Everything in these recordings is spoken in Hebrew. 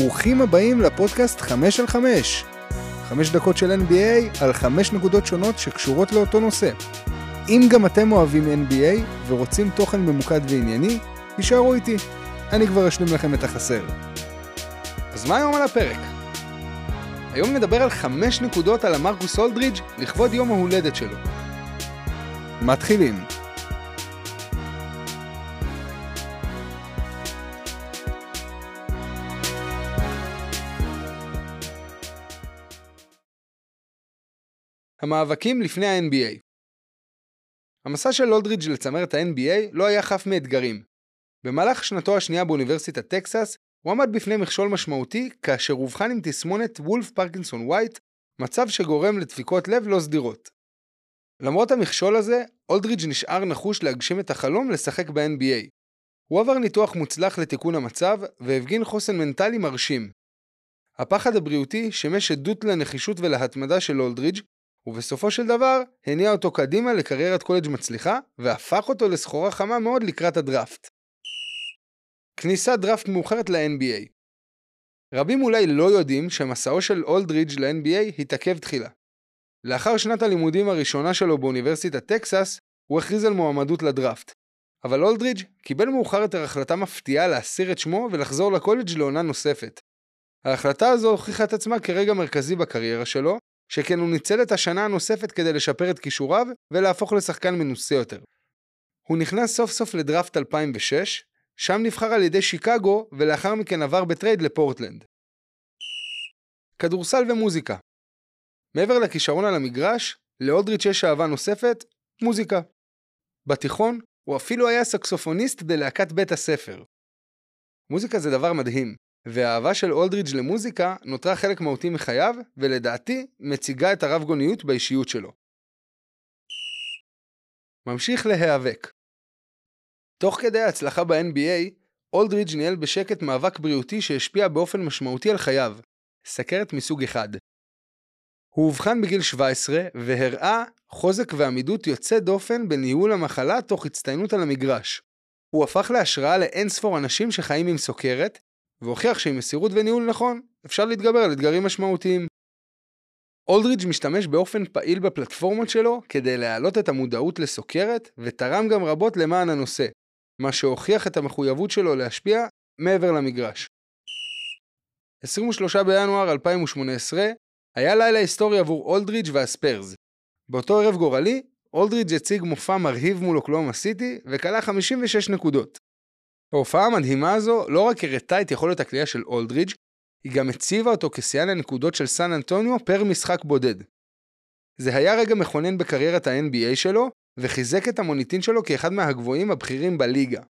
ברוכים הבאים לפודקאסט 5 על 5. 5 דקות של NBA על 5 נקודות שונות שקשורות לאותו נושא. אם גם אתם אוהבים NBA ורוצים תוכן ממוקד וענייני, תישארו איתי. אני כבר אשלים לכם את החסר. אז מה היום על הפרק? היום נדבר על 5 נקודות על המרקוס אולדרידג' לכבוד יום ההולדת שלו. מתחילים. המאבקים לפני ה-NBA המסע של אולדרידג' לצמרת ה-NBA לא היה חף מאתגרים. במהלך שנתו השנייה באוניברסיטת טקסס, הוא עמד בפני מכשול משמעותי כאשר אובחן עם תסמונת וולף פרקינסון ווייט, מצב שגורם לדפיקות לב לא סדירות. למרות המכשול הזה, אולדרידג' נשאר נחוש להגשים את החלום לשחק ב-NBA. הוא עבר ניתוח מוצלח לתיקון המצב, והפגין חוסן מנטלי מרשים. הפחד הבריאותי שימש עדות לנחישות ולהתמדה של אולדרידג', ובסופו של דבר הניע אותו קדימה לקריירת קולג' מצליחה, והפך אותו לסחורה חמה מאוד לקראת הדראפט. כניסת דראפט מאוחרת ל-NBA רבים אולי לא יודעים שמסעו של אולדרידג' ל-NBA התעכב תחילה. לאחר שנת הלימודים הראשונה שלו באוניברסיטת טקסס, הוא הכריז על מועמדות לדראפט. אבל אולדרידג' קיבל מאוחר יותר החלטה מפתיעה להסיר את שמו ולחזור לקולג' לעונה נוספת. ההחלטה הזו הוכיחה את עצמה כרגע מרכזי בקריירה שלו, שכן הוא ניצל את השנה הנוספת כדי לשפר את כישוריו ולהפוך לשחקן מנוסה יותר. הוא נכנס סוף סוף לדראפט 2006, שם נבחר על ידי שיקגו ולאחר מכן עבר בטרייד לפורטלנד. כדורסל ומוזיקה מעבר לכישרון על המגרש, לאולדרידג' יש אהבה נוספת, מוזיקה. בתיכון, הוא אפילו היה סקסופוניסט בלהקת בית הספר. מוזיקה זה דבר מדהים, והאהבה של אולדריץ' למוזיקה נותרה חלק מהותי מחייו, ולדעתי מציגה את הרב גוניות באישיות שלו. ממשיך להיאבק. תוך כדי ההצלחה ב-NBA, אולדריץ' ניהל בשקט מאבק בריאותי שהשפיע באופן משמעותי על חייו, סכרת מסוג אחד. הוא אובחן בגיל 17 והראה חוזק ועמידות יוצא דופן בניהול המחלה תוך הצטיינות על המגרש. הוא הפך להשראה לאין ספור אנשים שחיים עם סוכרת, והוכיח שעם מסירות וניהול נכון, אפשר להתגבר על אתגרים משמעותיים. אולדרידג' משתמש באופן פעיל בפלטפורמות שלו כדי להעלות את המודעות לסוכרת, ותרם גם רבות למען הנושא, מה שהוכיח את המחויבות שלו להשפיע מעבר למגרש. 23 בינואר 2018 היה לילה היסטורי עבור אולדרידג' והספיירס. באותו ערב גורלי, אולדרידג' הציג מופע מרהיב מול אוקלאומה סיטי וכלה 56 נקודות. ההופעה המדהימה הזו לא רק הראתה את יכולת הקליעה של אולדרידג', היא גם הציבה אותו כשיאן הנקודות של סן אנטוניו פר משחק בודד. זה היה רגע מכונן בקריירת ה-NBA שלו, וחיזק את המוניטין שלו כאחד מהגבוהים הבכירים בליגה.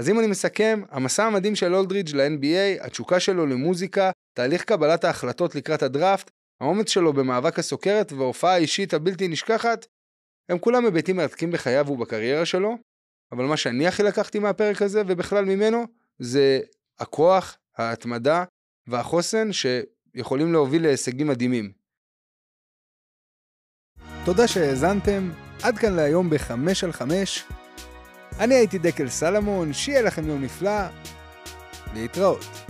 אז אם אני מסכם, המסע המדהים של אולדרידג' ל-NBA, התשוקה שלו למוזיקה, תהליך קבלת ההחלטות לקראת הדראפט, האומץ שלו במאבק הסוכרת וההופעה האישית הבלתי נשכחת, הם כולם היבטים מרתקים בחייו ובקריירה שלו, אבל מה שאני הכי לקחתי מהפרק הזה ובכלל ממנו, זה הכוח, ההתמדה והחוסן שיכולים להוביל להישגים מדהימים. תודה שהאזנתם, עד כאן להיום בחמש על חמש. אני הייתי דקל סלמון, שיהיה לכם יום נפלא, להתראות.